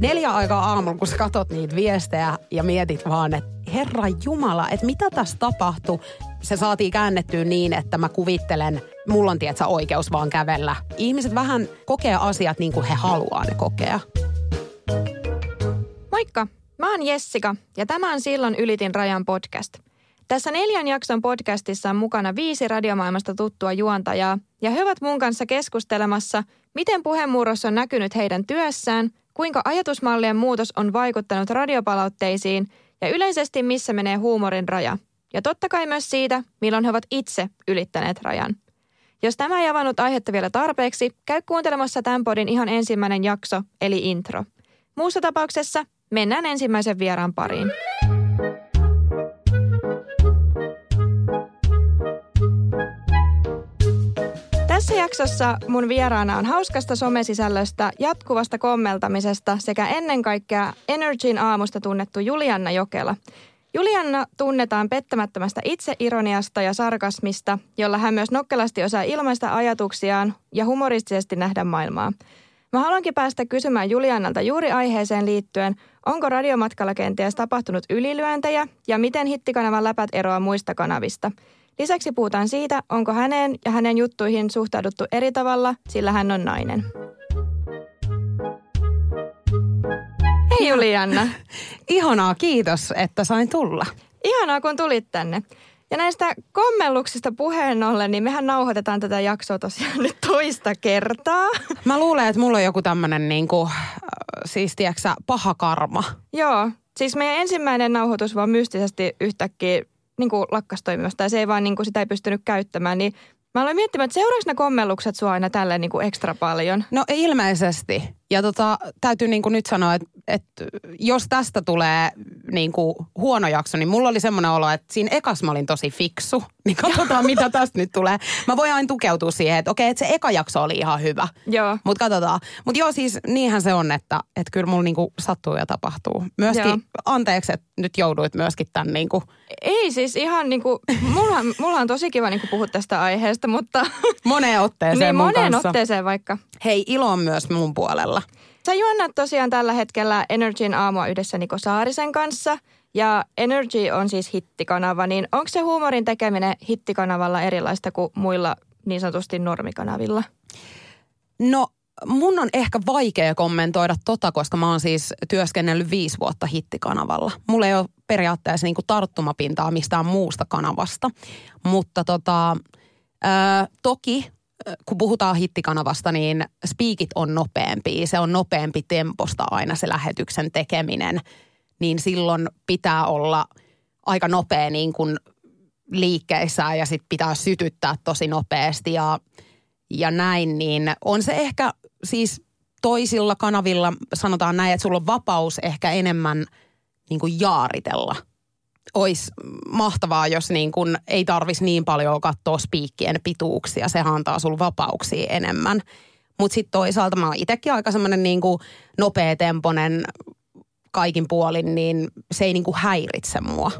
neljä aikaa aamulla, kun sä katot niitä viestejä ja mietit vaan, että herra Jumala, että mitä tässä tapahtui. Se saatiin käännettyä niin, että mä kuvittelen, mulla on tietsä oikeus vaan kävellä. Ihmiset vähän kokee asiat niin kuin he haluaa ne kokea. Moikka, mä oon Jessica ja tämä on Silloin ylitin rajan podcast. Tässä neljän jakson podcastissa on mukana viisi radiomaailmasta tuttua juontajaa ja he ovat mun kanssa keskustelemassa, miten puheenmurros on näkynyt heidän työssään, kuinka ajatusmallien muutos on vaikuttanut radiopalautteisiin ja yleisesti missä menee huumorin raja. Ja totta kai myös siitä, milloin he ovat itse ylittäneet rajan. Jos tämä ei avannut aihetta vielä tarpeeksi, käy kuuntelemassa tämän podin ihan ensimmäinen jakso, eli intro. Muussa tapauksessa mennään ensimmäisen vieraan pariin. Jaksossa mun vieraana on hauskasta somesisällöstä, jatkuvasta kommeltamisesta sekä ennen kaikkea Energyn aamusta tunnettu Julianna Jokela. Julianna tunnetaan pettämättömästä itseironiasta ja sarkasmista, jolla hän myös nokkelasti osaa ilmaista ajatuksiaan ja humoristisesti nähdä maailmaa. Mä haluankin päästä kysymään Juliannalta juuri aiheeseen liittyen, onko radiomatkalla kenties tapahtunut ylilyöntejä ja miten hittikanavan läpät eroaa muista kanavista – Lisäksi puhutaan siitä, onko häneen ja hänen juttuihin suhtauduttu eri tavalla, sillä hän on nainen. Hei Julianna. Ihanaa, kiitos, että sain tulla. Ihanaa, kun tulit tänne. Ja näistä kommelluksista puheen ollen, niin mehän nauhoitetaan tätä jaksoa tosiaan nyt toista kertaa. Mä luulen, että mulla on joku tämmönen niinku, siis tiedätkö, paha karma. Joo, siis meidän ensimmäinen nauhoitus vaan mystisesti yhtäkkiä niin kuin lakkas toimimasta ja se ei vaan niin kuin sitä ei pystynyt käyttämään, niin Mä aloin miettimään, että seuraavaksi ne kommellukset sua aina tälleen niin kuin ekstra paljon? No ilmeisesti. Ja tota, täytyy niin kuin nyt sanoa, että, että jos tästä tulee niin kuin huono jakso, niin mulla oli semmoinen olo, että siinä ekas mä olin tosi fiksu. Niin katsotaan, mitä tästä nyt tulee. Mä voin aina tukeutua siihen, että okei, että se eka jakso oli ihan hyvä. Joo. Mutta katsotaan. Mutta joo, siis niinhän se on, että, että kyllä mulla niin kuin sattuu ja tapahtuu. Myöskin, joo. anteeksi, että nyt jouduit myöskin tämän niin kuin... Ei siis ihan niin kuin, mulla, mulla on tosi kiva niin kuin puhua tästä aiheesta, mutta... Moneen otteeseen Niin, moneen kanssa. otteeseen vaikka. Hei, ilo on myös mun puolella. Sä juonnat tosiaan tällä hetkellä Energyn aamua yhdessä Niko Saarisen kanssa. Ja Energy on siis hittikanava, niin onko se huumorin tekeminen hittikanavalla erilaista kuin muilla niin sanotusti normikanavilla? No mun on ehkä vaikea kommentoida tota, koska mä oon siis työskennellyt viisi vuotta hittikanavalla. Mulla ei ole periaatteessa niinku tarttumapintaa mistään muusta kanavasta. Mutta tota, ää, toki kun puhutaan hittikanavasta, niin speakit on nopeampi. Se on nopeampi temposta aina se lähetyksen tekeminen. Niin silloin pitää olla aika nopea niin kuin liikkeissään ja sit pitää sytyttää tosi nopeasti ja, ja näin. Niin on se ehkä siis toisilla kanavilla, sanotaan näin, että sulla on vapaus ehkä enemmän niin kuin jaaritella – olisi mahtavaa, jos niin kun ei tarvisi niin paljon katsoa spiikkien pituuksia. Se antaa sulla vapauksia enemmän. Mutta sitten toisaalta mä oon itsekin aika semmoinen niin nopea-temponen kaikin puolin, niin se ei niin häiritse mua.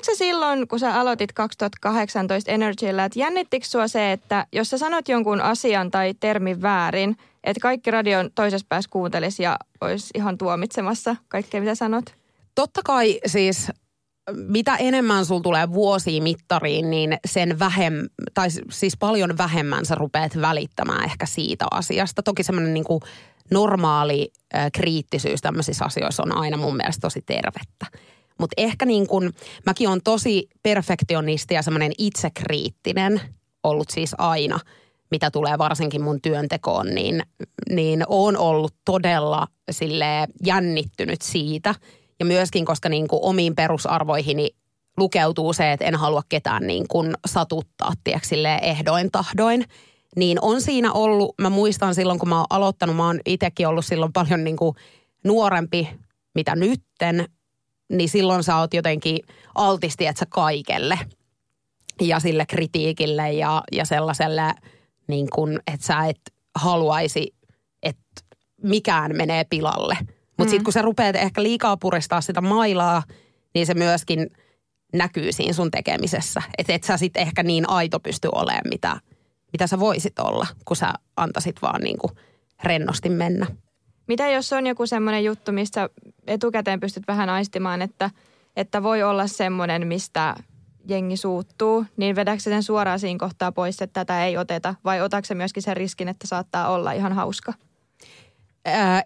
Muistaaksä silloin, kun sä aloitit 2018 Energyllä, että jännittikö sua se, että jos sä sanot jonkun asian tai termin väärin, että kaikki radion toisessa päässä kuuntelisi ja olisi ihan tuomitsemassa kaikkea, mitä sanot? Totta kai siis mitä enemmän sul tulee vuosia mittariin, niin sen vähemmän, tai siis paljon vähemmän sä rupeat välittämään ehkä siitä asiasta. Toki semmoinen niin normaali kriittisyys tämmöisissä asioissa on aina mun mielestä tosi tervettä. Mutta ehkä niin kuin, mäkin on tosi perfektionisti ja semmoinen itsekriittinen ollut siis aina, mitä tulee varsinkin mun työntekoon, niin, niin on ollut todella sille jännittynyt siitä. Ja myöskin, koska niin kuin omiin perusarvoihini lukeutuu se, että en halua ketään niin kuin satuttaa, tiedätkö, ehdoin tahdoin. Niin on siinä ollut, mä muistan silloin kun mä oon aloittanut, mä oon itsekin ollut silloin paljon niin kuin nuorempi, mitä nytten, niin silloin sä oot jotenkin altisti, että sä kaikelle ja sille kritiikille ja, ja sellaiselle, niin kun, että sä et haluaisi, että mikään menee pilalle. Mutta mm. sitten kun sä rupeat ehkä liikaa puristaa sitä mailaa, niin se myöskin näkyy siinä sun tekemisessä. Että et sä sitten ehkä niin aito pysty olemaan, mitä, mitä sä voisit olla, kun sä antaisit vaan niin kuin rennosti mennä. Mitä jos on joku semmoinen juttu, mistä etukäteen pystyt vähän aistimaan, että, että voi olla semmoinen, mistä jengi suuttuu, niin vedätkö sen suoraan siinä kohtaa pois, että tätä ei oteta? Vai otatko myöskin sen riskin, että saattaa olla ihan hauska?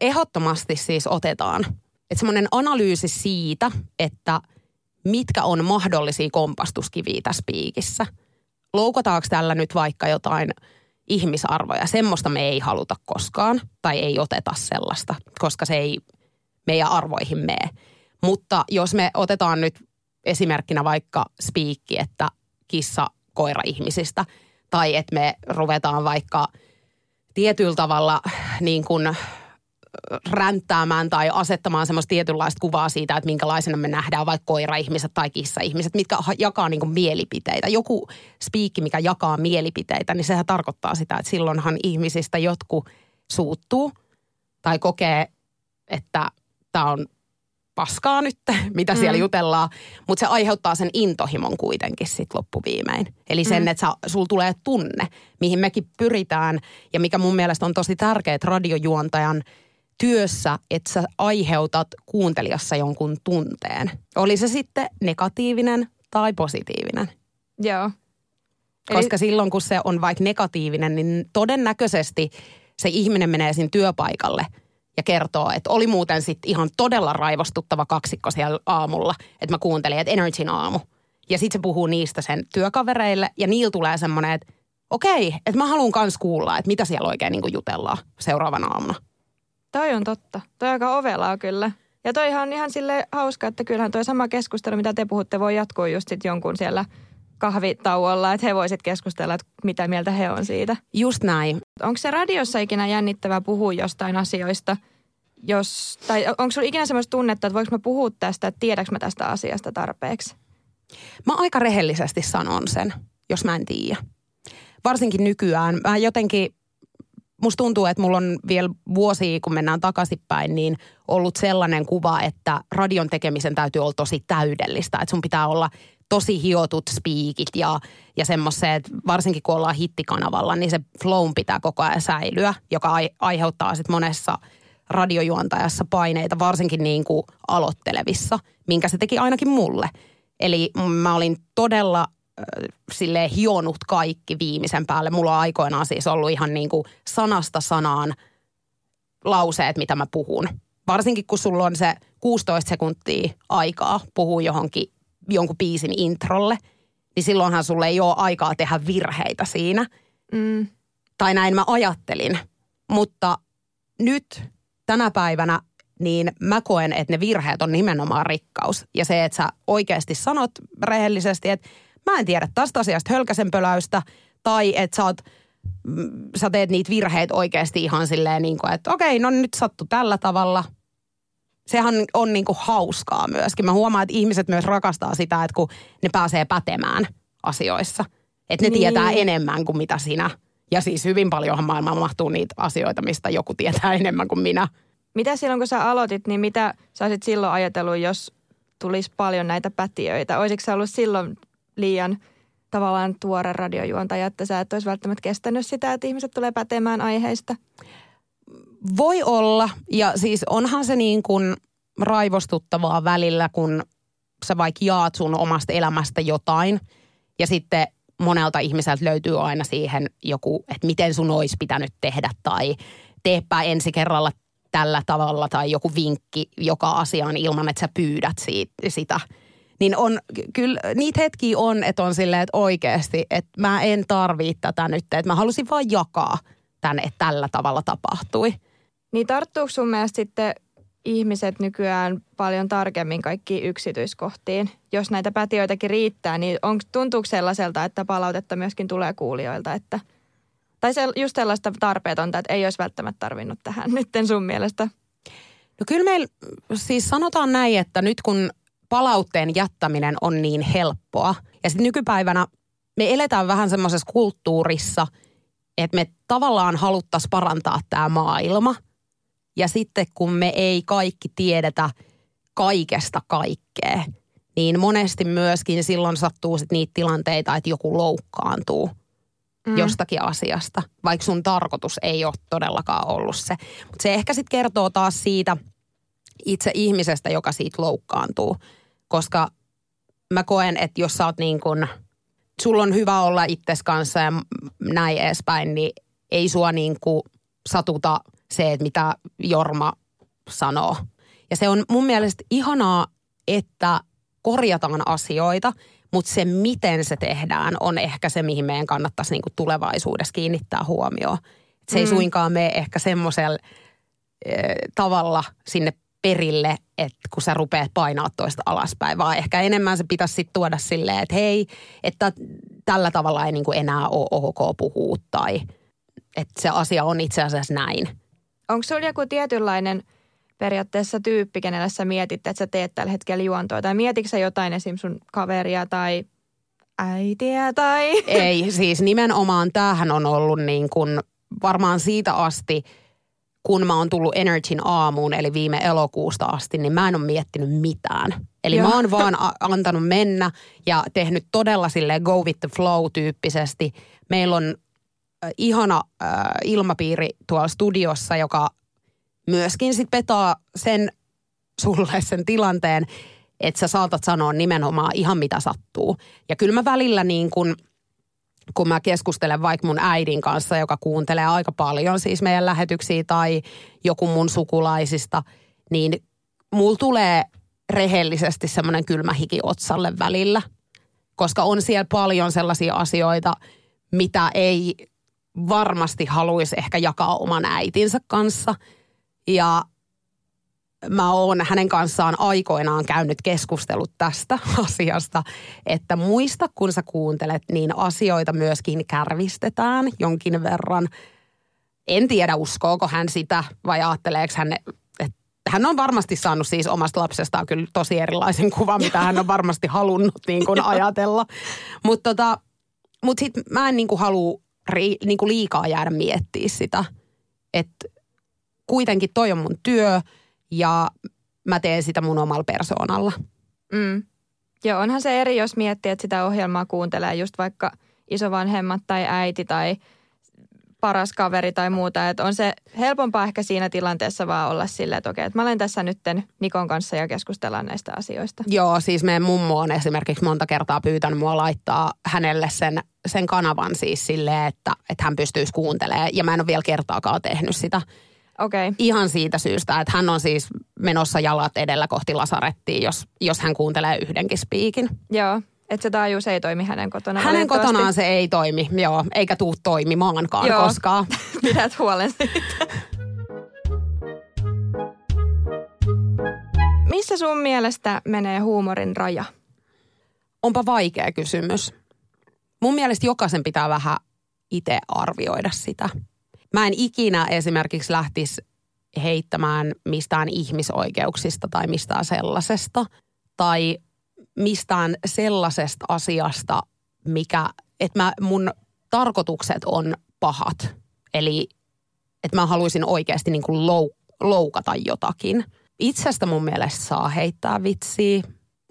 Ehdottomasti siis otetaan. Että semmoinen analyysi siitä, että mitkä on mahdollisia kompastuskiviä tässä piikissä. Loukataanko tällä nyt vaikka jotain ihmisarvoja? Semmoista me ei haluta koskaan tai ei oteta sellaista, koska se ei meidän arvoihin mene. Mutta jos me otetaan nyt esimerkkinä vaikka spiikki, että kissa koira ihmisistä, tai että me ruvetaan vaikka tietyllä tavalla niin kuin ränttäämään tai asettamaan semmoista tietynlaista kuvaa siitä, että minkälaisena me nähdään vaikka koira-ihmiset tai kissa-ihmiset, mitkä jakaa niin mielipiteitä. Joku spiikki, mikä jakaa mielipiteitä, niin sehän tarkoittaa sitä, että silloinhan ihmisistä jotkut suuttuu tai kokee, että tämä on paskaa nyt, mitä siellä mm. jutellaan, mutta se aiheuttaa sen intohimon kuitenkin sit loppuviimein. Eli sen, mm. että sulla tulee tunne, mihin mekin pyritään ja mikä mun mielestä on tosi tärkeää radiojuontajan työssä, että sä aiheutat kuuntelijassa jonkun tunteen. Oli se sitten negatiivinen tai positiivinen. Joo. Koska Eli... silloin, kun se on vaikka negatiivinen, niin todennäköisesti se ihminen menee sinne työpaikalle – ja kertoo, että oli muuten sitten ihan todella raivostuttava kaksikko siellä aamulla, että mä kuuntelin, että Energyn aamu. Ja sitten se puhuu niistä sen työkavereille ja niillä tulee semmoinen, että okei, että mä haluan kans kuulla, että mitä siellä oikein niin jutellaan seuraavana aamuna. Toi on totta. Toi aika ovelaa kyllä. Ja toihan on ihan sille hauska, että kyllähän toi sama keskustelu, mitä te puhutte, voi jatkuu just sit jonkun siellä kahvitauolla, että he voisit keskustella, että mitä mieltä he on siitä. Just näin. Onko se radiossa ikinä jännittävää puhua jostain asioista, jos, tai onko sinulla ikinä sellaista tunnetta, että voiko mä puhua tästä, että tiedäks mä tästä asiasta tarpeeksi? Mä aika rehellisesti sanon sen, jos mä en tiedä. Varsinkin nykyään. Mä jotenkin, musta tuntuu, että mulla on vielä vuosia, kun mennään takaisinpäin, niin ollut sellainen kuva, että radion tekemisen täytyy olla tosi täydellistä. Että sun pitää olla tosi hiotut spiikit ja, ja semmoiset, varsinkin kun ollaan hittikanavalla, niin se flow pitää koko ajan säilyä, joka ai, aiheuttaa sitten monessa radiojuontajassa paineita, varsinkin niin kuin aloittelevissa, minkä se teki ainakin mulle. Eli mä olin todella sille hionut kaikki viimeisen päälle. Mulla on aikoinaan siis ollut ihan niin kuin sanasta sanaan lauseet, mitä mä puhun. Varsinkin kun sulla on se 16 sekuntia aikaa puhua johonkin jonkun biisin introlle, niin silloinhan sulle ei ole aikaa tehdä virheitä siinä. Mm. Tai näin mä ajattelin. Mutta nyt tänä päivänä niin mä koen, että ne virheet on nimenomaan rikkaus. Ja se, että sä oikeasti sanot rehellisesti, että mä en tiedä tästä asiasta hölkäsenpöläystä, tai että sä oot mm, sä teet niitä virheitä oikeasti ihan silleen niin kuin, että okei, no nyt sattu tällä tavalla, sehän on niin kuin hauskaa myöskin. Mä huomaan, että ihmiset myös rakastaa sitä, että kun ne pääsee pätemään asioissa. Että ne niin. tietää enemmän kuin mitä sinä. Ja siis hyvin paljonhan maailmaan mahtuu niitä asioita, mistä joku tietää enemmän kuin minä. Mitä silloin, kun sä aloitit, niin mitä sä olisit silloin ajatellut, jos tulisi paljon näitä pätiöitä? Olisiko sä ollut silloin liian tavallaan tuore radiojuontaja, että sä et olisi välttämättä kestänyt sitä, että ihmiset tulee pätemään aiheista? Voi olla. Ja siis onhan se niin kuin raivostuttavaa välillä, kun sä vaikka jaat sun omasta elämästä jotain ja sitten monelta ihmiseltä löytyy aina siihen joku, että miten sun olisi pitänyt tehdä tai teepä ensi kerralla tällä tavalla tai joku vinkki joka asiaan ilman, että sä pyydät siitä, sitä. Niin on, kyllä niitä hetkiä on, että on silleen, että oikeasti, että mä en tarvii tätä nyt, että mä halusin vaan jakaa tämän, että tällä tavalla tapahtui. Niin tarttuuko sun mielestä sitten ihmiset nykyään paljon tarkemmin kaikki yksityiskohtiin? Jos näitä pätiöitäkin riittää, niin on, tuntuuko sellaiselta, että palautetta myöskin tulee kuulijoilta, että tai se, just sellaista tarpeetonta, että ei olisi välttämättä tarvinnut tähän nyt sun mielestä? No kyllä meillä, siis sanotaan näin, että nyt kun palautteen jättäminen on niin helppoa, ja sitten nykypäivänä me eletään vähän semmoisessa kulttuurissa, että me tavallaan haluttaisiin parantaa tämä maailma – ja sitten kun me ei kaikki tiedetä kaikesta kaikkea, niin monesti myöskin silloin sattuu sit niitä tilanteita, että joku loukkaantuu. mm. jostakin asiasta, vaikka sun tarkoitus ei ole todellakaan ollut se. Mutta se ehkä sitten kertoo taas siitä itse ihmisestä, joka siitä loukkaantuu. Koska mä koen, että jos sä oot niin kuin, sulla on hyvä olla itses kanssa ja näin edespäin, niin ei sua niin kuin satuta se, että mitä Jorma sanoo. Ja se on mun mielestä ihanaa, että korjataan asioita, mutta se miten se tehdään on ehkä se, mihin meidän kannattaisi niinku tulevaisuudessa kiinnittää huomioon. Et se mm. ei suinkaan mene ehkä semmoisella e, tavalla sinne perille, että kun sä rupeat painaa toista alaspäin, vaan ehkä enemmän se pitäisi sitten tuoda silleen, että hei, että tällä tavalla ei niinku enää ole ok puhua tai että se asia on itse asiassa näin. Onko sulla joku tietynlainen – periaatteessa tyyppi, kenelle sä mietit, että sä teet tällä hetkellä juontoa? Tai mietitkö sä jotain esim. sun kaveria tai äitiä tai... Ei, siis nimenomaan tämähän on ollut niin kuin varmaan siitä asti, kun mä oon tullut Energyn aamuun, eli viime elokuusta asti, niin mä en ole miettinyt mitään. Eli Joo. mä oon vaan a- antanut mennä ja tehnyt todella sille go with the flow tyyppisesti. Meillä on äh, ihana äh, ilmapiiri tuolla studiossa, joka myöskin sit petaa sen sulle sen tilanteen, että sä saatat sanoa nimenomaan ihan mitä sattuu. Ja kyllä mä välillä niin kun, kun mä keskustelen vaikka mun äidin kanssa, joka kuuntelee aika paljon siis meidän lähetyksiä tai joku mun sukulaisista, niin mulla tulee rehellisesti semmoinen kylmä hiki otsalle välillä. Koska on siellä paljon sellaisia asioita, mitä ei varmasti haluaisi ehkä jakaa oman äitinsä kanssa – ja mä oon hänen kanssaan aikoinaan käynyt keskustelut tästä asiasta, että muista kun sä kuuntelet, niin asioita myöskin kärvistetään jonkin verran. En tiedä uskooko hän sitä vai ajatteleeko hän, että hän on varmasti saanut siis omasta lapsestaan kyllä tosi erilaisen kuvan, mitä hän on varmasti halunnut niin kuin ajatella. Mutta tota, mut sit mä en niin kuin halua niin kuin liikaa jäädä miettiä sitä, että kuitenkin toi on mun työ ja mä teen sitä mun omalla persoonalla. Mm. Joo, onhan se eri, jos miettii, että sitä ohjelmaa kuuntelee just vaikka isovanhemmat tai äiti tai paras kaveri tai muuta. Että on se helpompaa ehkä siinä tilanteessa vaan olla silleen, että okei, että mä olen tässä nytten Nikon kanssa ja keskustellaan näistä asioista. Joo, siis meidän mummo on esimerkiksi monta kertaa pyytänyt mua laittaa hänelle sen, sen kanavan siis silleen, että, että hän pystyisi kuuntelemaan. Ja mä en ole vielä kertaakaan tehnyt sitä. Okay. Ihan siitä syystä, että hän on siis menossa jalat edellä kohti lasarettia, jos, jos hän kuuntelee yhdenkin spiikin. Joo, että se taajuus ei toimi hänen kotonaan. Hänen kotonaan se ei toimi, joo, eikä tuu toimimaankaan joo. koskaan. Pidät huolen siitä. Missä sun mielestä menee huumorin raja? Onpa vaikea kysymys. Mun mielestä jokaisen pitää vähän itse arvioida sitä. Mä en ikinä esimerkiksi lähtisi heittämään mistään ihmisoikeuksista tai mistään sellaisesta. Tai mistään sellaisesta asiasta, mikä, että mä, mun tarkoitukset on pahat. Eli että mä haluaisin oikeasti niin kuin lou, loukata jotakin. Itsestä mun mielestä saa heittää vitsiä.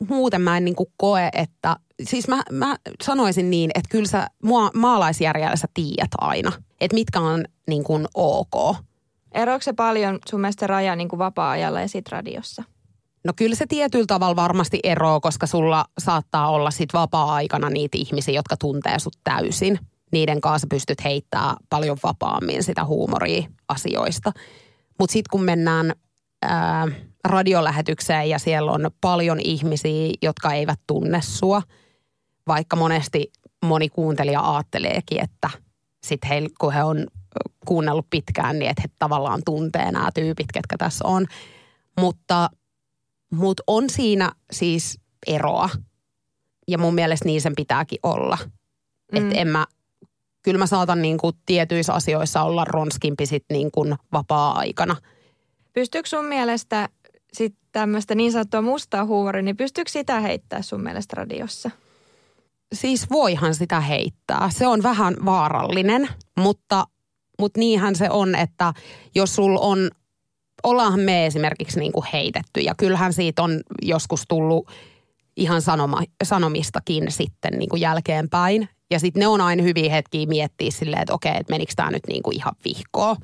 Muuten mä en niin kuin koe, että... Siis mä, mä sanoisin niin, että kyllä sä mua, maalaisjärjellä sä tiedät aina, että mitkä on niin kuin ok. Eroako se paljon sun mielestä raja niin kuin vapaa-ajalla ja sit radiossa? No kyllä se tietyllä tavalla varmasti eroaa, koska sulla saattaa olla sit vapaa-aikana niitä ihmisiä, jotka tuntee sut täysin. Niiden kanssa pystyt heittämään paljon vapaammin sitä huumoria asioista. Mutta sitten kun mennään ää, radiolähetykseen ja siellä on paljon ihmisiä, jotka eivät tunne sua, vaikka monesti moni kuuntelija ajatteleekin, että sitten he, kun he on kuunnellut pitkään, niin että he tavallaan tuntee nämä tyypit, ketkä tässä on. Mutta, mutta on siinä siis eroa. Ja mun mielestä niin sen pitääkin olla. Mm. Että en mä, kyllä mä saatan niin kuin tietyissä asioissa olla ronskimpi sit niin kuin vapaa-aikana. Pystyykö sun mielestä sitten tämmöistä niin sanottua mustaa huumoria, niin pystyykö sitä heittää sun mielestä radiossa? Siis voihan sitä heittää. Se on vähän vaarallinen, mutta mutta niinhän se on, että jos sul on, ollaan me esimerkiksi niin kuin heitetty ja kyllähän siitä on joskus tullut ihan sanoma, sanomistakin sitten niin kuin jälkeenpäin. Ja sitten ne on aina hyviä hetkiä miettiä silleen, että okei, että menikö tämä nyt niinku ihan vihkoon.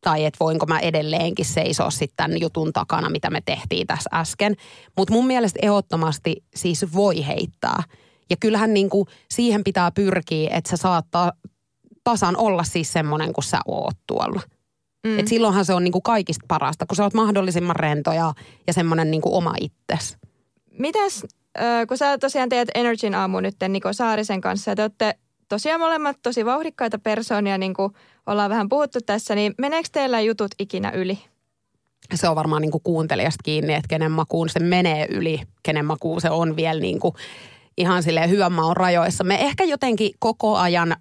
Tai että voinko mä edelleenkin seisoa sitten tämän jutun takana, mitä me tehtiin tässä äsken. Mutta mun mielestä ehdottomasti siis voi heittää. Ja kyllähän niinku siihen pitää pyrkiä, että sä saat ta- tasan olla siis semmoinen, kun sä oot tuolla. Mm. Et silloinhan se on niinku kaikista parasta, kun sä oot mahdollisimman rento ja, ja semmoinen niinku oma itses. Mitäs, äh, kun sä tosiaan teet Energyn aamu nyt Niko Saarisen kanssa ja te olette tosiaan molemmat tosi vauhdikkaita persoonia, niin kuin ollaan vähän puhuttu tässä, niin meneekö teillä jutut ikinä yli? Se on varmaan niinku kuuntelijasta kiinni, että kenen makuun se menee yli, kenen makuun se on vielä niinku ihan silleen hyvän maun rajoissa. Me ehkä jotenkin koko ajan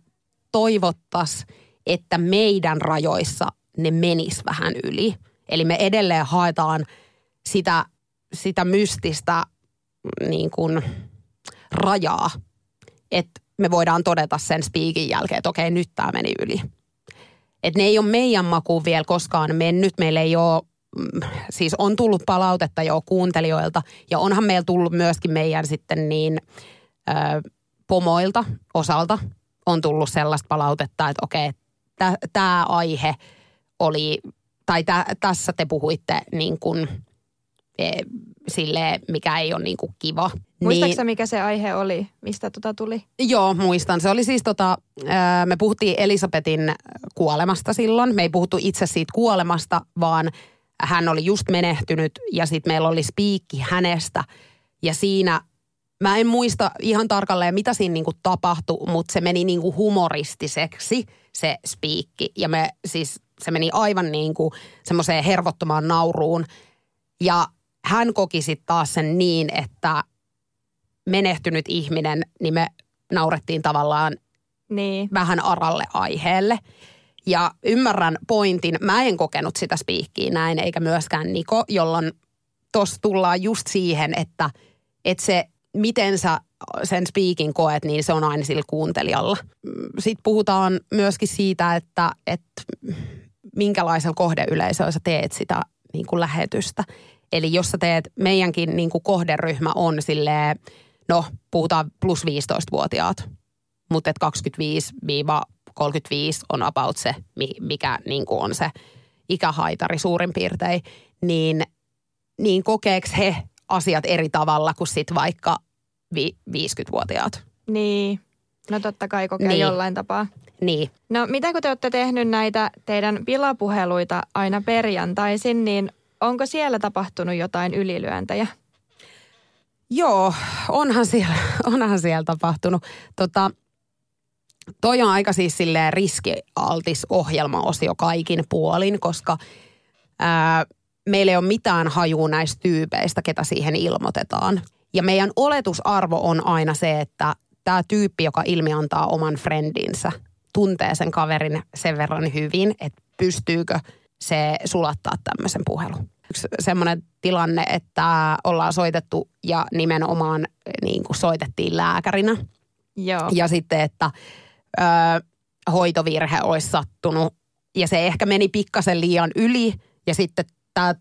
toivottas, että meidän rajoissa ne menis vähän yli. Eli me edelleen haetaan sitä, sitä mystistä niin kuin rajaa, että me voidaan todeta sen spiikin jälkeen, että okei, nyt tämä meni yli. Et ne ei ole meidän makuun vielä koskaan mennyt. Meillä ei ole, siis on tullut palautetta jo kuuntelijoilta ja onhan meillä tullut myöskin meidän sitten niin ö, pomoilta osalta on tullut sellaista palautetta, että okei, tämä aihe oli, tai tä, tässä te puhuitte niin kuin, e, sille, mikä ei ole niin kuin kiva. Muistatko niin, mikä se aihe oli, mistä tota tuli? Joo, muistan. Se oli siis tota, me puhuttiin Elisabetin kuolemasta silloin. Me ei puhuttu itse siitä kuolemasta, vaan hän oli just menehtynyt ja sitten meillä oli spiikki hänestä. Ja siinä, mä en muista ihan tarkalleen mitä siinä niinku tapahtui, mutta se meni niinku humoristiseksi se spiikki. Ja me siis, se meni aivan niinku semmoiseen hervottomaan nauruun. Ja hän koki sitten taas sen niin, että menehtynyt ihminen, niin me naurettiin tavallaan niin. vähän aralle aiheelle. Ja ymmärrän pointin. Mä en kokenut sitä spiikkiä näin, eikä myöskään Niko, jolloin tuossa tullaan just siihen, että, että se, miten sä sen speakin koet, niin se on aina sillä kuuntelijalla. Sitten puhutaan myöskin siitä, että, että minkälaisella kohdeyleisöllä sä teet sitä niin kuin lähetystä. Eli jos sä teet, meidänkin niin kuin kohderyhmä on silleen, no puhutaan plus 15-vuotiaat, mutta 25-35 on about se, mikä niin kuin on se ikähaitari suurin piirtein, niin, niin kokeeks he asiat eri tavalla kuin sit vaikka vi- 50-vuotiaat? Niin, no totta kai kokee niin. jollain tapaa. Niin. No mitä kun te olette tehnyt näitä teidän pilapuheluita aina perjantaisin, niin onko siellä tapahtunut jotain ylilyöntejä? Joo, onhan siellä, onhan siellä tapahtunut. Tota, toi on aika siis silleen riskialtis ohjelmaosio kaikin puolin, koska ää, meillä ei ole mitään hajua näistä tyypeistä, ketä siihen ilmoitetaan. Ja meidän oletusarvo on aina se, että tämä tyyppi, joka ilmiantaa oman friendinsä, tuntee sen kaverin sen verran hyvin, että pystyykö se sulattaa tämmöisen puhelun yksi semmoinen tilanne, että ollaan soitettu ja nimenomaan niin kuin soitettiin lääkärinä. Joo. Ja sitten, että ö, hoitovirhe olisi sattunut ja se ehkä meni pikkasen liian yli ja sitten tämä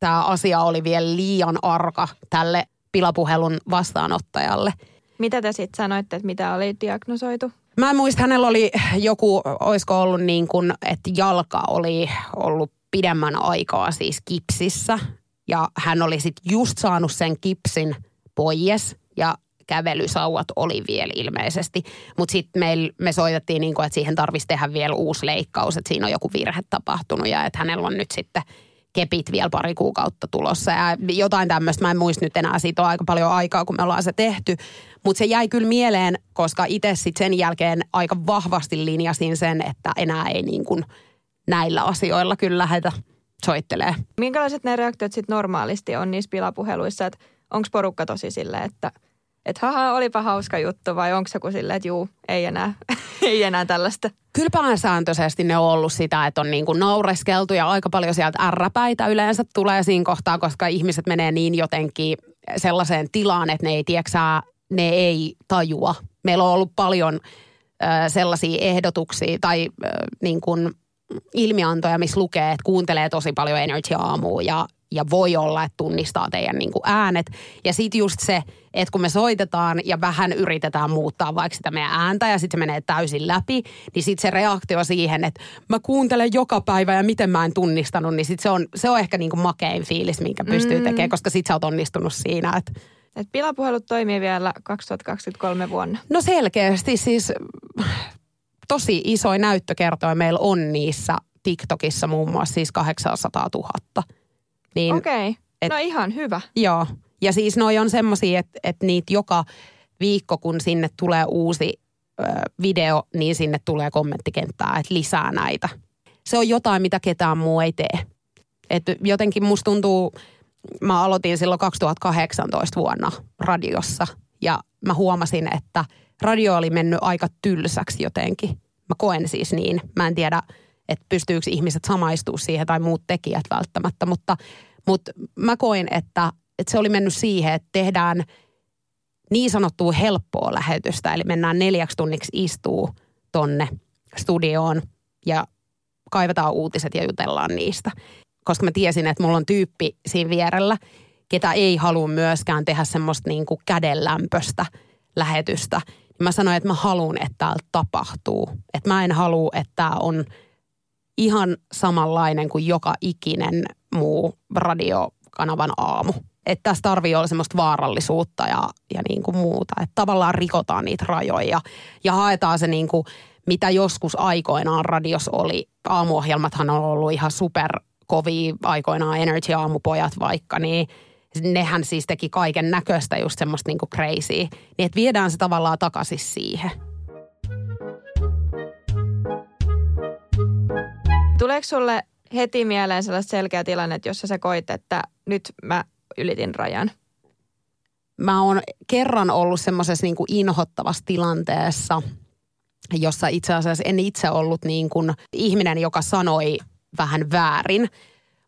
tämä asia oli vielä liian arka tälle pilapuhelun vastaanottajalle. Mitä te sitten sanoitte, että mitä oli diagnosoitu? Mä en muista, hänellä oli joku, olisiko ollut niin kuin, että jalka oli ollut pidemmän aikaa siis kipsissä. Ja hän oli sitten just saanut sen kipsin pois ja kävelysauvat oli vielä ilmeisesti. Mutta sitten me soitettiin, niin kuin, että siihen tarvitsisi tehdä vielä uusi leikkaus, että siinä on joku virhe tapahtunut ja että hänellä on nyt sitten kepit vielä pari kuukautta tulossa. Ja jotain tämmöistä, mä en muista nyt enää, siitä on aika paljon aikaa, kun me ollaan se tehty. Mutta se jäi kyllä mieleen, koska itse sitten sen jälkeen aika vahvasti linjasin sen, että enää ei niin kuin – näillä asioilla kyllä lähetä soittelee. Minkälaiset ne reaktiot sitten normaalisti on niissä pilapuheluissa, että onko porukka tosi silleen, että että haha, olipa hauska juttu vai onko kuin silleen, että juu, ei enää, ei enää tällaista? Kyllä pääsääntöisesti ne on ollut sitä, että on niin kuin naureskeltu ja aika paljon sieltä ärräpäitä yleensä tulee siinä kohtaa, koska ihmiset menee niin jotenkin sellaiseen tilaan, että ne ei, tieksää, ne ei tajua. Meillä on ollut paljon äh, sellaisia ehdotuksia tai äh, niin kuin ilmiantoja, missä lukee, että kuuntelee tosi paljon Energy Aamua ja, ja voi olla, että tunnistaa teidän niin kuin äänet. Ja sitten just se, että kun me soitetaan ja vähän yritetään muuttaa vaikka sitä meidän ääntä ja sitten se menee täysin läpi, niin sitten se reaktio siihen, että mä kuuntelen joka päivä ja miten mä en tunnistanut, niin sit se, on, se on ehkä niin kuin makein fiilis, minkä pystyy mm. tekemään, koska sit sä oot onnistunut siinä, että et pilapuhelut toimii vielä 2023 vuonna. No selkeästi siis tosi iso näyttö kertoo, meillä on niissä TikTokissa muun muassa siis 800 000. Niin, Okei, okay. no ihan hyvä. Joo, ja siis noi on semmosia, että et niitä joka viikko, kun sinne tulee uusi ö, video, niin sinne tulee kommenttikenttää, että lisää näitä. Se on jotain, mitä ketään muu ei tee. Et jotenkin musta tuntuu, mä aloitin silloin 2018 vuonna radiossa ja mä huomasin, että radio oli mennyt aika tylsäksi jotenkin. Mä koen siis niin. Mä en tiedä, että pystyykö ihmiset samaistuu siihen tai muut tekijät välttämättä, mutta, mutta mä koin, että, että se oli mennyt siihen, että tehdään niin sanottua helppoa lähetystä, eli mennään neljäksi tunniksi istuu tonne studioon ja kaivetaan uutiset ja jutellaan niistä koska mä tiesin, että mulla on tyyppi siinä vierellä, ketä ei halua myöskään tehdä semmoista niin kuin kädenlämpöstä lähetystä. Mä sanoin, että mä haluan, että täällä tapahtuu. Että mä en halua, että on ihan samanlainen kuin joka ikinen muu radiokanavan aamu. Että tässä tarvii olla semmoista vaarallisuutta ja, ja niin kuin muuta. Että tavallaan rikotaan niitä rajoja ja haetaan se niin kuin, mitä joskus aikoinaan radios oli. Aamuohjelmathan on ollut ihan super kovia aikoinaan Energy-aamupojat vaikka, niin nehän siis teki kaiken näköistä just semmoista niinku crazy. Niin että viedään se tavallaan takaisin siihen. Tuleeko sulle heti mieleen sellaista selkeä tilanne, jossa sä koit, että nyt mä ylitin rajan? Mä oon kerran ollut semmoisessa niin inhottavassa tilanteessa, jossa itse asiassa en itse ollut niin kuin ihminen, joka sanoi vähän väärin,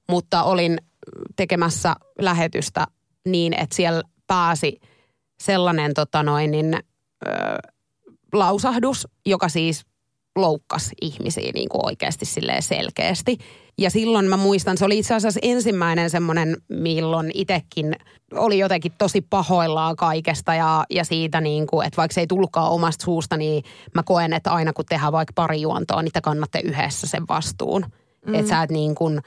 mutta olin tekemässä lähetystä niin, että siellä pääsi sellainen tota noin, niin, ö, lausahdus, joka siis loukkasi ihmisiä niin kuin oikeasti selkeästi. Ja silloin mä muistan, se oli itse asiassa ensimmäinen semmoinen, milloin itsekin oli jotenkin tosi pahoillaan kaikesta ja, ja siitä niin kuin, että vaikka se ei tullutkaan omasta suusta, niin mä koen, että aina kun tehdään vaikka pari juontoa, niin te kannatte yhdessä sen vastuun. Mm. Että sä et niin kuin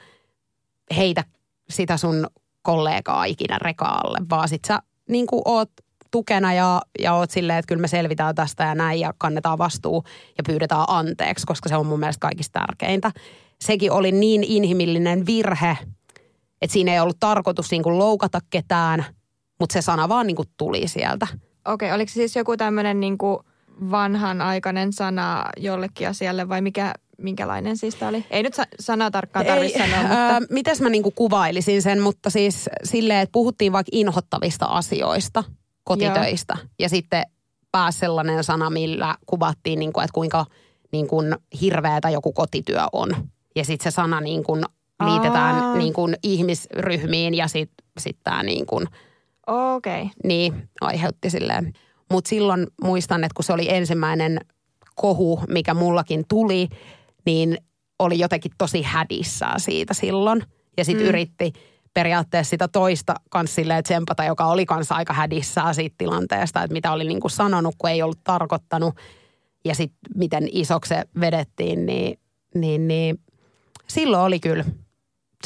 heitä sitä sun kollegaa ikinä rekaalle, vaan sit sä niin kuin oot tukena ja, ja oot silleen, että kyllä me selvitään tästä ja näin ja kannetaan vastuu ja pyydetään anteeksi, koska se on mun mielestä kaikista tärkeintä. Sekin oli niin inhimillinen virhe, että siinä ei ollut tarkoitus niin kuin loukata ketään, mutta se sana vaan niin kuin tuli sieltä. Okei, oliko se siis joku tämmöinen niin kuin vanhanaikainen sana jollekin asialle vai mikä, minkälainen siis tämä oli? Ei nyt sanaa tarkkaan tarvitse sanoa, mutta... Äh, mites mä niinku kuvailisin sen, mutta siis silleen, että puhuttiin vaikka inhottavista asioista, kotitöistä. Joo. Ja sitten pääsi sellainen sana, millä kuvattiin, niinku, että kuinka niinku, hirveätä joku kotityö on. Ja sitten se sana niinku, liitetään niinku, ihmisryhmiin ja sitten sit tämä niinku, Okei. Okay. Niin, aiheutti silleen. Mutta silloin muistan, että kun se oli ensimmäinen kohu, mikä mullakin tuli, niin oli jotenkin tosi hädissään siitä silloin. Ja sitten mm. yritti periaatteessa sitä toista kanssa silleen tsempata, joka oli kanssa aika hädissään siitä tilanteesta, että mitä oli niin kuin sanonut, kun ei ollut tarkoittanut. Ja sitten miten isoksi se vedettiin, niin, niin, niin silloin oli kyllä,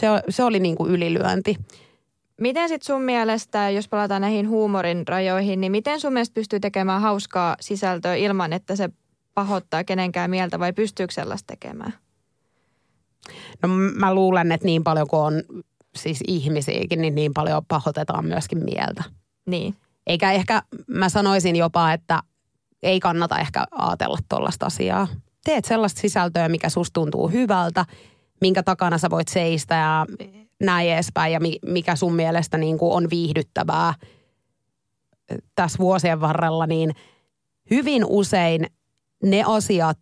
se, se oli niin kuin ylilyönti. Miten sitten sun mielestä, jos palataan näihin huumorin rajoihin, niin miten sun mielestä pystyy tekemään hauskaa sisältöä ilman, että se pahoittaa kenenkään mieltä vai pystyykö sellaista tekemään? No mä luulen, että niin paljon kuin on siis ihmisiäkin, niin niin paljon pahoitetaan myöskin mieltä. Niin. Eikä ehkä, mä sanoisin jopa, että ei kannata ehkä ajatella tuollaista asiaa. Teet sellaista sisältöä, mikä susta tuntuu hyvältä, minkä takana sä voit seistä ja näin edespäin ja mikä sun mielestä niin kuin on viihdyttävää tässä vuosien varrella, niin hyvin usein ne asiat,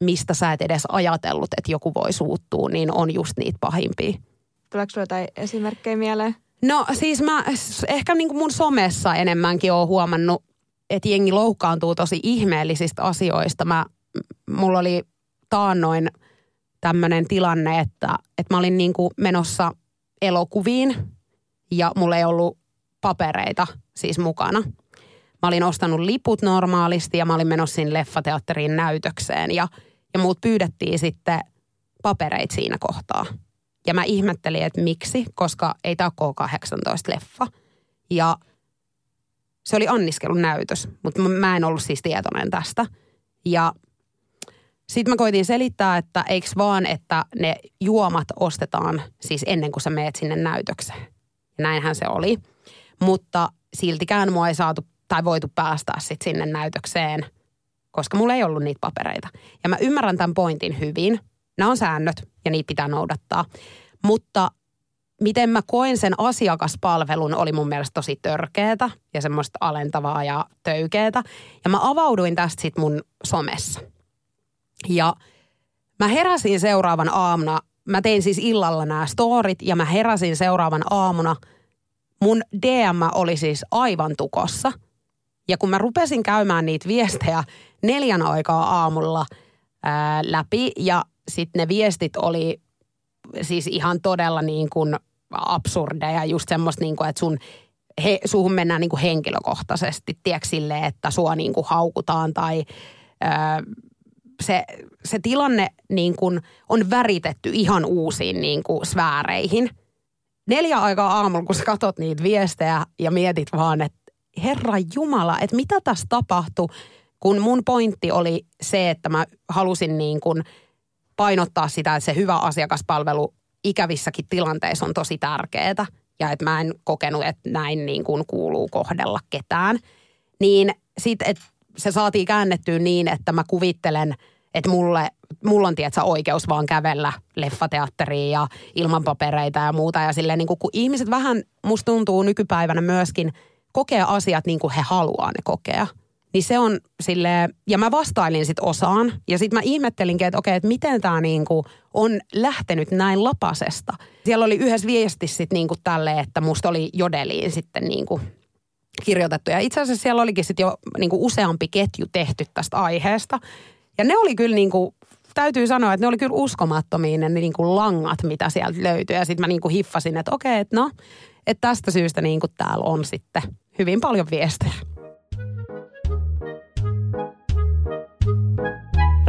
mistä sä et edes ajatellut, että joku voi suuttua, niin on just niitä pahimpia. Tuleeko sulla jotain esimerkkejä mieleen? No siis mä ehkä niin kuin mun somessa enemmänkin oon huomannut, että jengi loukkaantuu tosi ihmeellisistä asioista. Mä, mulla oli taannoin tämmöinen tilanne, että, että mä olin niin kuin menossa elokuviin ja mulla ei ollut papereita siis mukana. Mä olin ostanut liput normaalisti ja mä olin menossa sinne leffateatteriin näytökseen ja, ja muut pyydettiin sitten papereita siinä kohtaa. Ja mä ihmettelin, että miksi, koska ei tämä ole K18-leffa. Ja se oli anniskelun näytös, mutta mä en ollut siis tietoinen tästä. Ja sitten mä koitin selittää, että eiks vaan, että ne juomat ostetaan siis ennen kuin sä meet sinne näytökseen. Ja näinhän se oli. Mutta siltikään mua ei saatu tai voitu päästää sit sinne näytökseen, koska mulla ei ollut niitä papereita. Ja mä ymmärrän tämän pointin hyvin. Nämä on säännöt ja niitä pitää noudattaa. Mutta miten mä koen sen asiakaspalvelun oli mun mielestä tosi törkeetä ja semmoista alentavaa ja töykeetä. Ja mä avauduin tästä sit mun somessa. Ja mä heräsin seuraavan aamuna, mä tein siis illalla nämä storit ja mä heräsin seuraavan aamuna. Mun DM oli siis aivan tukossa. Ja kun mä rupesin käymään niitä viestejä neljän aikaa aamulla ää, läpi ja sitten ne viestit oli siis ihan todella niin kuin absurdeja, just semmoista niin kuin, että sun he, suhun mennään niin kuin henkilökohtaisesti, tiedätkö silleen, että sua niin kuin haukutaan tai ää, se, se tilanne niin kuin on väritetty ihan uusiin niin kuin sfääreihin. Neljä aikaa aamulla, kun sä katot niitä viestejä ja mietit vaan, että Herra Jumala, että mitä tässä tapahtui, kun mun pointti oli se, että mä halusin niin kuin painottaa sitä, että se hyvä asiakaspalvelu ikävissäkin tilanteissa on tosi tärkeää ja että mä en kokenut, että näin niin kuin kuuluu kohdella ketään. Niin sitten, että se saatiin käännettyä niin, että mä kuvittelen, että mulle, mulla on tietysti oikeus vaan kävellä leffateatteriin ja ilman papereita ja muuta. Ja silleen niin kuin, kun ihmiset vähän, musta tuntuu nykypäivänä myöskin, kokea asiat niin kuin he haluaa ne kokea. Niin se on sille ja mä vastailin sit osaan. Ja sitten mä ihmettelinkin, että okei, että miten tämä niinku on lähtenyt näin lapasesta. Siellä oli yhdessä viestissä sitten niinku tälle, että musta oli jodeliin sitten niinku kirjoitettu. Ja itse asiassa siellä olikin sitten jo niinku useampi ketju tehty tästä aiheesta. Ja ne oli kyllä niinku, täytyy sanoa, että ne oli kyllä uskomattomia ne niinku langat, mitä sieltä löytyi. Ja sitten mä niinku hiffasin, että okei, että no, että tästä syystä niinku täällä on sitten hyvin paljon viestejä.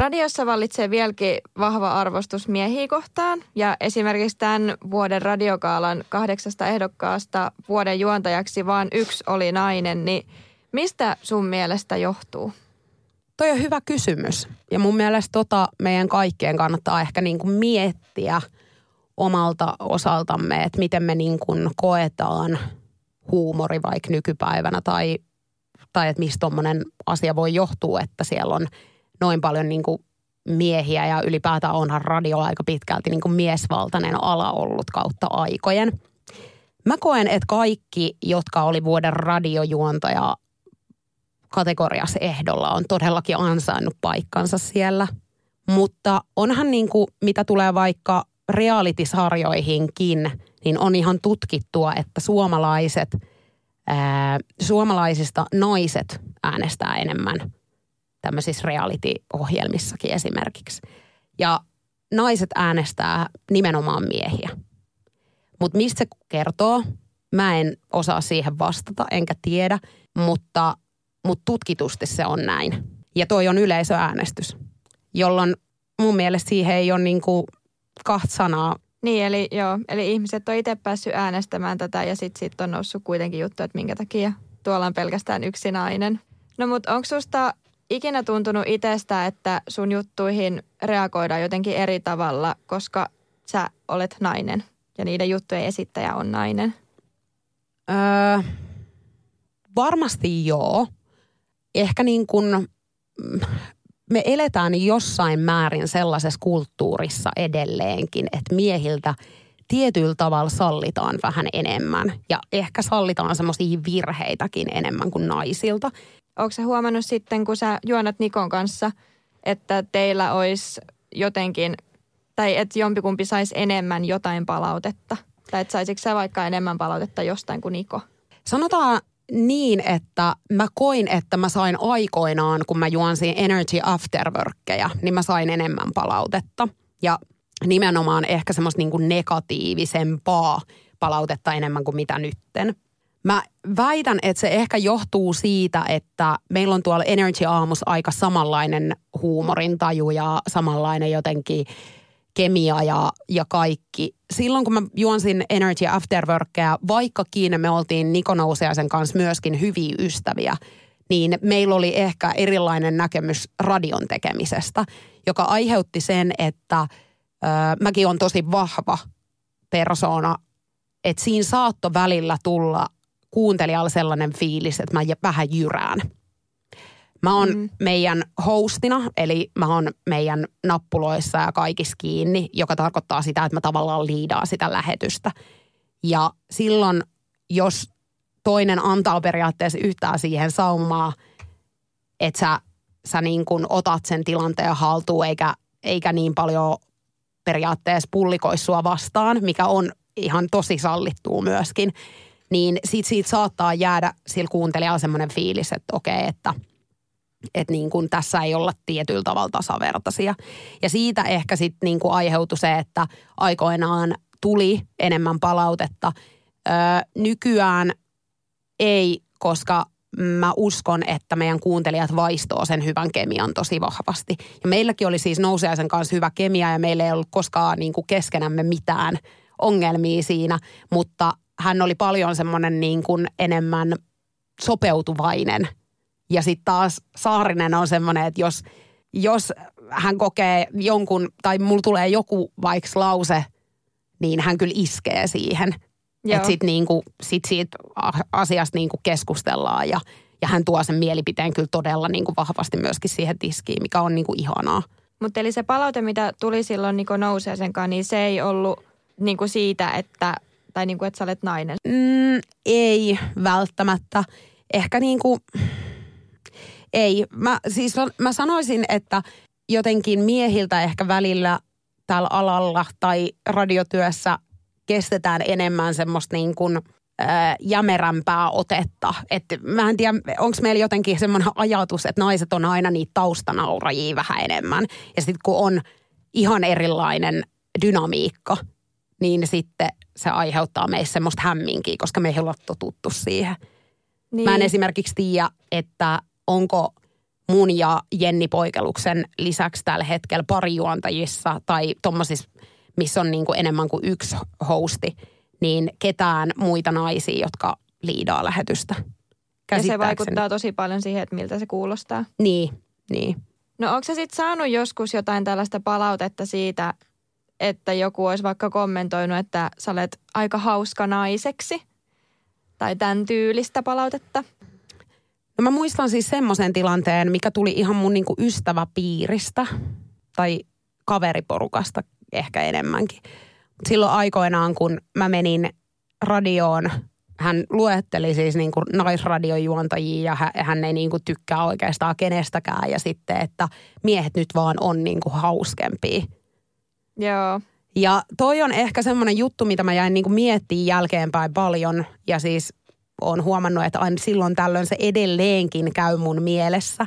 Radiossa vallitsee vieläkin vahva arvostus miehiä kohtaan ja esimerkiksi tämän vuoden radiokaalan kahdeksasta ehdokkaasta vuoden juontajaksi vaan yksi oli nainen, niin mistä sun mielestä johtuu? Toi on hyvä kysymys ja mun mielestä tota meidän kaikkien kannattaa ehkä niin kuin miettiä omalta osaltamme, että miten me niin kuin koetaan huumori vaikka nykypäivänä tai, tai että mistä tuommoinen asia voi johtua, että siellä on – noin paljon niin kuin miehiä ja ylipäätään onhan radio aika pitkälti niin kuin miesvaltainen ala ollut kautta aikojen. Mä koen, että kaikki, jotka oli vuoden radiojuontaja kategoriassa ehdolla, on todellakin ansainnut paikkansa siellä. Mutta onhan niin kuin, mitä tulee vaikka reality-sarjoihinkin, niin on ihan tutkittua, että suomalaiset, ää, suomalaisista naiset äänestää enemmän tämmöisissä reality-ohjelmissakin esimerkiksi. Ja naiset äänestää nimenomaan miehiä. Mutta mistä se kertoo? Mä en osaa siihen vastata, enkä tiedä, mutta, mutta tutkitusti se on näin. Ja toi on yleisöäänestys, jolloin mun mielestä siihen ei ole niinku kahta sanaa. Niin, eli, joo, eli ihmiset on itse päässyt äänestämään tätä ja sitten sit on noussut kuitenkin juttu, että minkä takia tuolla on pelkästään yksi nainen. No mutta onko susta ikinä tuntunut itsestä, että sun juttuihin reagoidaan jotenkin eri tavalla, koska sä olet nainen ja niiden juttujen esittäjä on nainen? Öö, varmasti joo. Ehkä niin kuin me eletään jossain määrin sellaisessa kulttuurissa edelleenkin, että miehiltä tietyllä tavalla sallitaan vähän enemmän. Ja ehkä sallitaan semmoisia virheitäkin enemmän kuin naisilta. Onko se huomannut sitten, kun sä juonat Nikon kanssa, että teillä olisi jotenkin, tai että jompikumpi saisi enemmän jotain palautetta? Tai että saisitko sä vaikka enemmän palautetta jostain kuin Niko? Sanotaan niin, että mä koin, että mä sain aikoinaan, kun mä juonsin Energy Afterworkkeja, niin mä sain enemmän palautetta. Ja nimenomaan ehkä semmoista niin negatiivisempaa palautetta enemmän kuin mitä nytten. Mä väitän, että se ehkä johtuu siitä, että meillä on tuolla Energy Aamus aika samanlainen huumorintaju ja samanlainen jotenkin kemia ja, ja kaikki. Silloin kun mä juonsin Energy Afterworkia, vaikkakin me oltiin Niko Nousiaisen kanssa myöskin hyviä ystäviä, niin meillä oli ehkä erilainen näkemys radion tekemisestä, joka aiheutti sen, että ö, mäkin on tosi vahva persona, että siinä saatto välillä tulla kuuntelijalle sellainen fiilis, että mä vähän jyrään. Mä oon mm. meidän hostina, eli mä oon meidän nappuloissa ja kaikissa kiinni, joka tarkoittaa sitä, että mä tavallaan liidaan sitä lähetystä. Ja silloin, jos toinen antaa periaatteessa yhtään siihen saumaa, että sä, sä niin kuin otat sen tilanteen haltuun, eikä, eikä niin paljon periaatteessa pullikois sua vastaan, mikä on ihan tosi sallittuu myöskin, niin siitä, siitä saattaa jäädä sillä kuuntelijalla semmoinen fiilis, että okei, että – että niin kuin tässä ei olla tietyllä tavalla tasavertaisia. Ja siitä ehkä sitten niin kuin aiheutui se, että aikoinaan tuli enemmän palautetta. Öö, nykyään ei, koska mä uskon, että meidän kuuntelijat vaistoo sen hyvän kemian tosi vahvasti. Ja meilläkin oli siis Nousiaisen kanssa hyvä kemia ja meillä ei ollut koskaan niin kuin keskenämme mitään ongelmia siinä, mutta hän oli paljon semmoinen niin kuin enemmän sopeutuvainen – ja sitten taas Saarinen on semmoinen, että jos, jos hän kokee jonkun, tai mulla tulee joku vaikka lause, niin hän kyllä iskee siihen. Että sitten niinku, sit siitä asiasta niinku keskustellaan ja, ja hän tuo sen mielipiteen kyllä todella niinku vahvasti myöskin siihen tiskiin, mikä on niinku ihanaa. Mutta eli se palaute, mitä tuli silloin sen kanssa, niin se ei ollut niinku siitä, että, tai niinku, että sä olet nainen? Mm, ei välttämättä. Ehkä niinku, ei. Mä, siis mä sanoisin, että jotenkin miehiltä ehkä välillä tällä alalla tai radiotyössä kestetään enemmän semmoista niin kuin jämerämpää otetta. että mä en tiedä, onko meillä jotenkin semmoinen ajatus, että naiset on aina niitä taustanaurajia vähän enemmän. Ja sitten kun on ihan erilainen dynamiikka, niin sitten se aiheuttaa meissä semmoista hämminkiä, koska me ei olla totuttu siihen. Niin. Mä en esimerkiksi tiedä, että onko mun ja Jenni Poikeluksen lisäksi tällä hetkellä parijuontajissa tai tuommoisissa, missä on niin kuin enemmän kuin yksi hosti, niin ketään muita naisia, jotka liidaa lähetystä. Ja se vaikuttaa tosi paljon siihen, että miltä se kuulostaa. Niin, niin. No onko se sitten saanut joskus jotain tällaista palautetta siitä, että joku olisi vaikka kommentoinut, että sä olet aika hauska naiseksi? Tai tämän tyylistä palautetta? No mä muistan siis semmoisen tilanteen, mikä tuli ihan mun niinku ystäväpiiristä tai kaveriporukasta ehkä enemmänkin. Silloin aikoinaan, kun mä menin radioon, hän luetteli siis niin kuin naisradiojuontajia ja hän ei niin kuin tykkää oikeastaan kenestäkään. Ja sitten, että miehet nyt vaan on niin kuin hauskempia. Joo. Ja toi on ehkä semmoinen juttu, mitä mä jäin niin kuin miettimään jälkeenpäin paljon. Ja siis olen huomannut, että aina silloin tällöin se edelleenkin käy mun mielessä,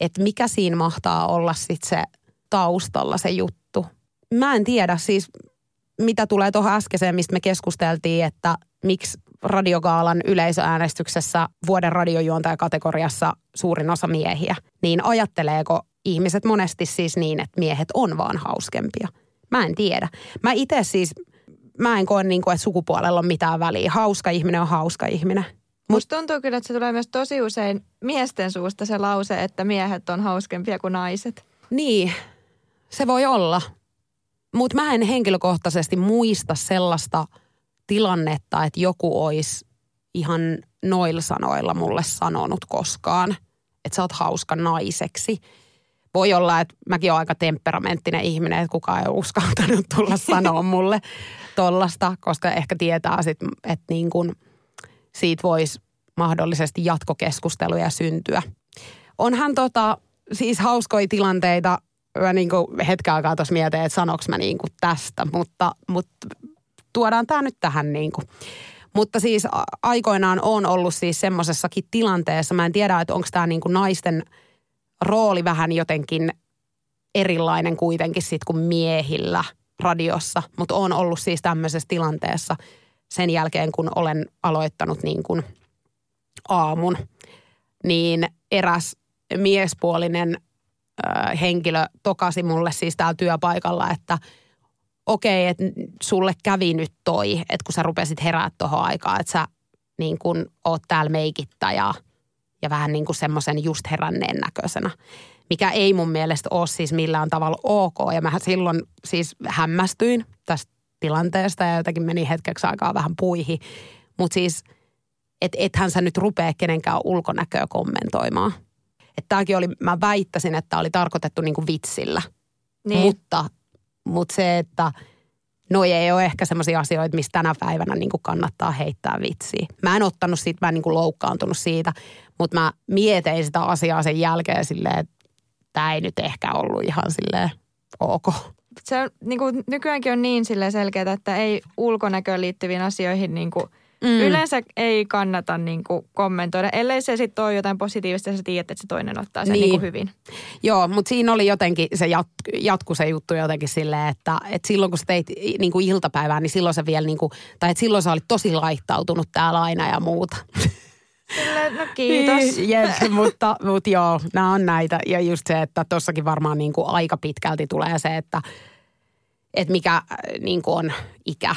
että mikä siinä mahtaa olla sitten se taustalla se juttu. Mä en tiedä siis, mitä tulee tuohon äskeiseen, mistä me keskusteltiin, että miksi radiogaalan yleisöäänestyksessä vuoden radiojuontajakategoriassa suurin osa miehiä, niin ajatteleeko ihmiset monesti siis niin, että miehet on vaan hauskempia? Mä en tiedä. Mä itse siis mä en koe niin kuin, että sukupuolella on mitään väliä. Hauska ihminen on hauska ihminen. Musta tuntuu kyllä, että se tulee myös tosi usein miesten suusta se lause, että miehet on hauskempia kuin naiset. Niin, se voi olla. Mutta mä en henkilökohtaisesti muista sellaista tilannetta, että joku olisi ihan noilla sanoilla mulle sanonut koskaan, että sä oot hauska naiseksi voi olla, että mäkin olen aika temperamenttinen ihminen, että kukaan ei ole uskaltanut tulla sanoa mulle tollasta, koska ehkä tietää sit, että niin kun siitä voisi mahdollisesti jatkokeskusteluja syntyä. Onhan tota, siis hauskoja tilanteita, mä niin hetken aikaa tuossa mietin, että sanoks mä niin tästä, mutta, mutta tuodaan tämä nyt tähän niin kuin. Mutta siis aikoinaan on ollut siis semmoisessakin tilanteessa, mä en tiedä, että onko tämä niin naisten – rooli vähän jotenkin erilainen kuitenkin sit kuin miehillä radiossa, mutta on ollut siis tämmöisessä tilanteessa sen jälkeen, kun olen aloittanut niin kuin aamun, niin eräs miespuolinen ö, henkilö tokasi mulle siis täällä työpaikalla, että okei, okay, että sulle kävi nyt toi, että kun sä rupesit herää tuohon aikaan, että sä niin kuin oot täällä meikittä ja, vähän niin kuin semmoisen just heränneen näköisenä mikä ei mun mielestä ole siis millään tavalla ok. Ja mä silloin siis hämmästyin tästä tilanteesta ja jotenkin meni hetkeksi aikaa vähän puihin. Mutta siis, että ethän sä nyt rupea kenenkään ulkonäköä kommentoimaan. Että tämäkin oli, mä väittäisin, että oli tarkoitettu niinku vitsillä. Niin. Mutta, mutta se, että noi ei ole ehkä sellaisia asioita, mistä tänä päivänä niin kuin kannattaa heittää vitsiä. Mä en ottanut siitä, mä en niin kuin loukkaantunut siitä, mutta mä mietin sitä asiaa sen jälkeen silleen, että tämä ei nyt ehkä ollut ihan silleen ok. Se on, niin kuin, nykyäänkin on niin sille selkeää, että ei ulkonäköön liittyviin asioihin niin kuin, mm. yleensä ei kannata niin kuin, kommentoida, ellei se sitten ole jotain positiivista ja sä tiedät, että se toinen ottaa sen niin. Niin kuin hyvin. Joo, mutta siinä oli jotenkin, se jat, jatku se juttu jotenkin silleen, että, että silloin kun sä teit niin kuin iltapäivää, niin silloin sä vielä niin kuin, tai että silloin sä olit tosi laittautunut täällä aina ja muuta. Sille, no kiitos. Niin, jep, mutta, mutta joo, nämä on näitä. Ja just se, että tossakin varmaan niin kuin aika pitkälti tulee se, että, että mikä äh, niin kuin on ikä,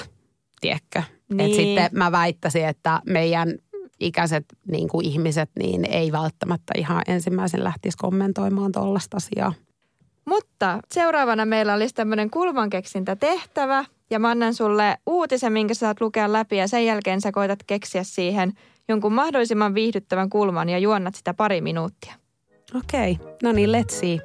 tiedätkö? Niin. Et sitten mä väittäisin, että meidän ikäiset niin kuin ihmiset niin ei välttämättä ihan ensimmäisen lähtisi kommentoimaan tuollaista asiaa. Mutta seuraavana meillä olisi tämmöinen kulmankeksintä tehtävä ja mä annan sulle uutisen, minkä saat lukea läpi ja sen jälkeen sä koetat keksiä siihen – jonkun mahdollisimman viihdyttävän kulman ja juonnat sitä pari minuuttia. Okei, okay. no niin, let's see.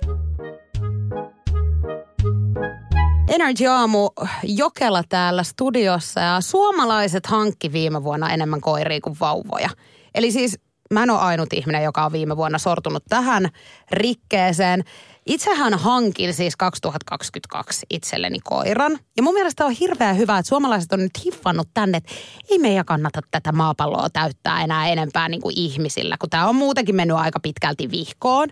Energy Aamu Jokela täällä studiossa ja suomalaiset hankki viime vuonna enemmän koiria kuin vauvoja. Eli siis mä en ole ainut ihminen, joka on viime vuonna sortunut tähän rikkeeseen. Itsehän hankin siis 2022 itselleni koiran. Ja mun mielestä on hirveän hyvä, että suomalaiset on nyt hiffannut tänne, että ei meidän kannata tätä maapalloa täyttää enää enempää niin kuin ihmisillä, kun tämä on muutenkin mennyt aika pitkälti vihkoon.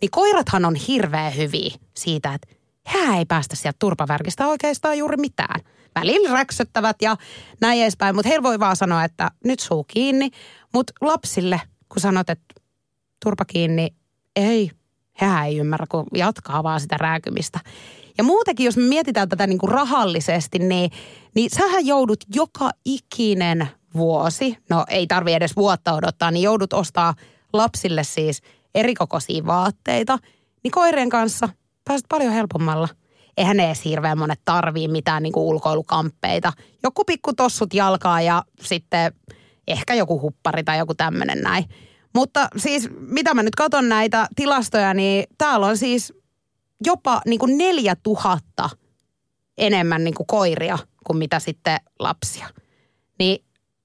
Niin koirathan on hirveän hyviä siitä, että hän ei päästä sieltä turpavärkistä oikeastaan juuri mitään. Välillä räksyttävät ja näin edespäin, mutta heillä voi vaan sanoa, että nyt suu kiinni. Mutta lapsille, kun sanot, että turpa kiinni, ei, hän ei ymmärrä, kun jatkaa vaan sitä rääkymistä. Ja muutenkin, jos me mietitään tätä niin kuin rahallisesti, niin, niin sähän joudut joka ikinen vuosi, no ei tarvi edes vuotta odottaa, niin joudut ostaa lapsille siis erikokoisia vaatteita, niin koirien kanssa pääset paljon helpommalla. Eihän ne edes hirveän monet tarvii mitään niin ulkoilukamppeita. Joku pikku tossut jalkaa ja sitten ehkä joku huppari tai joku tämmöinen näin. Mutta siis, mitä mä nyt katson näitä tilastoja, niin täällä on siis jopa niin kuin neljä tuhatta enemmän niin kuin koiria kuin mitä sitten lapsia. Niin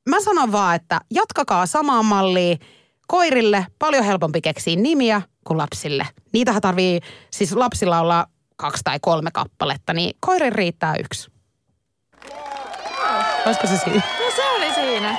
mä sanon vaan, että jatkakaa samaa mallia. Koirille paljon helpompi keksiä nimiä kuin lapsille. Niitähän tarvii, siis lapsilla olla kaksi tai kolme kappaletta, niin koirin riittää yksi. Olisiko se siinä? No se oli siinä.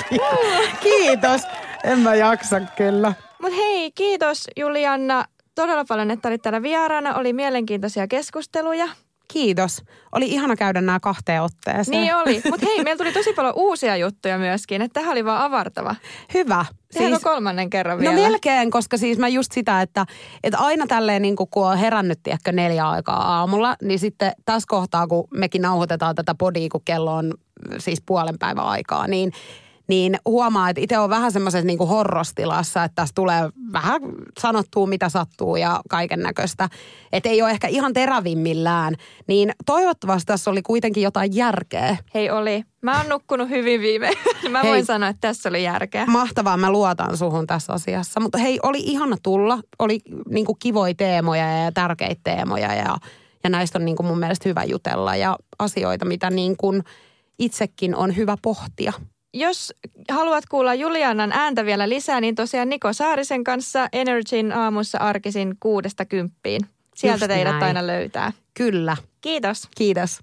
Kiitos. En mä jaksa kyllä. Mut hei, kiitos Julianna todella paljon, että olit täällä vieraana. Oli mielenkiintoisia keskusteluja. Kiitos. Oli ihana käydä nämä kahteen otteeseen. Niin oli. Mutta hei, meillä tuli tosi paljon uusia juttuja myöskin. Että tähän oli vaan avartava. Hyvä. Tehdäänkö siis, kolmannen kerran vielä? No melkein, koska siis mä just sitä, että, että aina tälleen niin kun on herännyt ehkä neljä aikaa aamulla, niin sitten tässä kohtaa, kun mekin nauhoitetaan tätä podia, kun kello on siis puolen päivän aikaa, niin – niin huomaa, että itse on vähän semmoisessa niin horrostilassa, että tässä tulee vähän sanottua, mitä sattuu ja kaiken näköistä. Että ei ole ehkä ihan terävimmillään. Niin toivottavasti tässä oli kuitenkin jotain järkeä. Hei oli. Mä oon nukkunut hyvin viime. Mä hei, voin sanoa, että tässä oli järkeä. Mahtavaa, mä luotan suhun tässä asiassa. Mutta hei, oli ihana tulla. Oli niin kuin kivoja teemoja ja tärkeitä teemoja ja, ja näistä on niin kuin mun mielestä hyvä jutella ja asioita, mitä niin kuin itsekin on hyvä pohtia jos haluat kuulla Julianan ääntä vielä lisää, niin tosiaan Niko Saarisen kanssa Energyn aamussa arkisin kuudesta kymppiin. Sieltä Just teidät näin. aina löytää. Kyllä. Kiitos. Kiitos.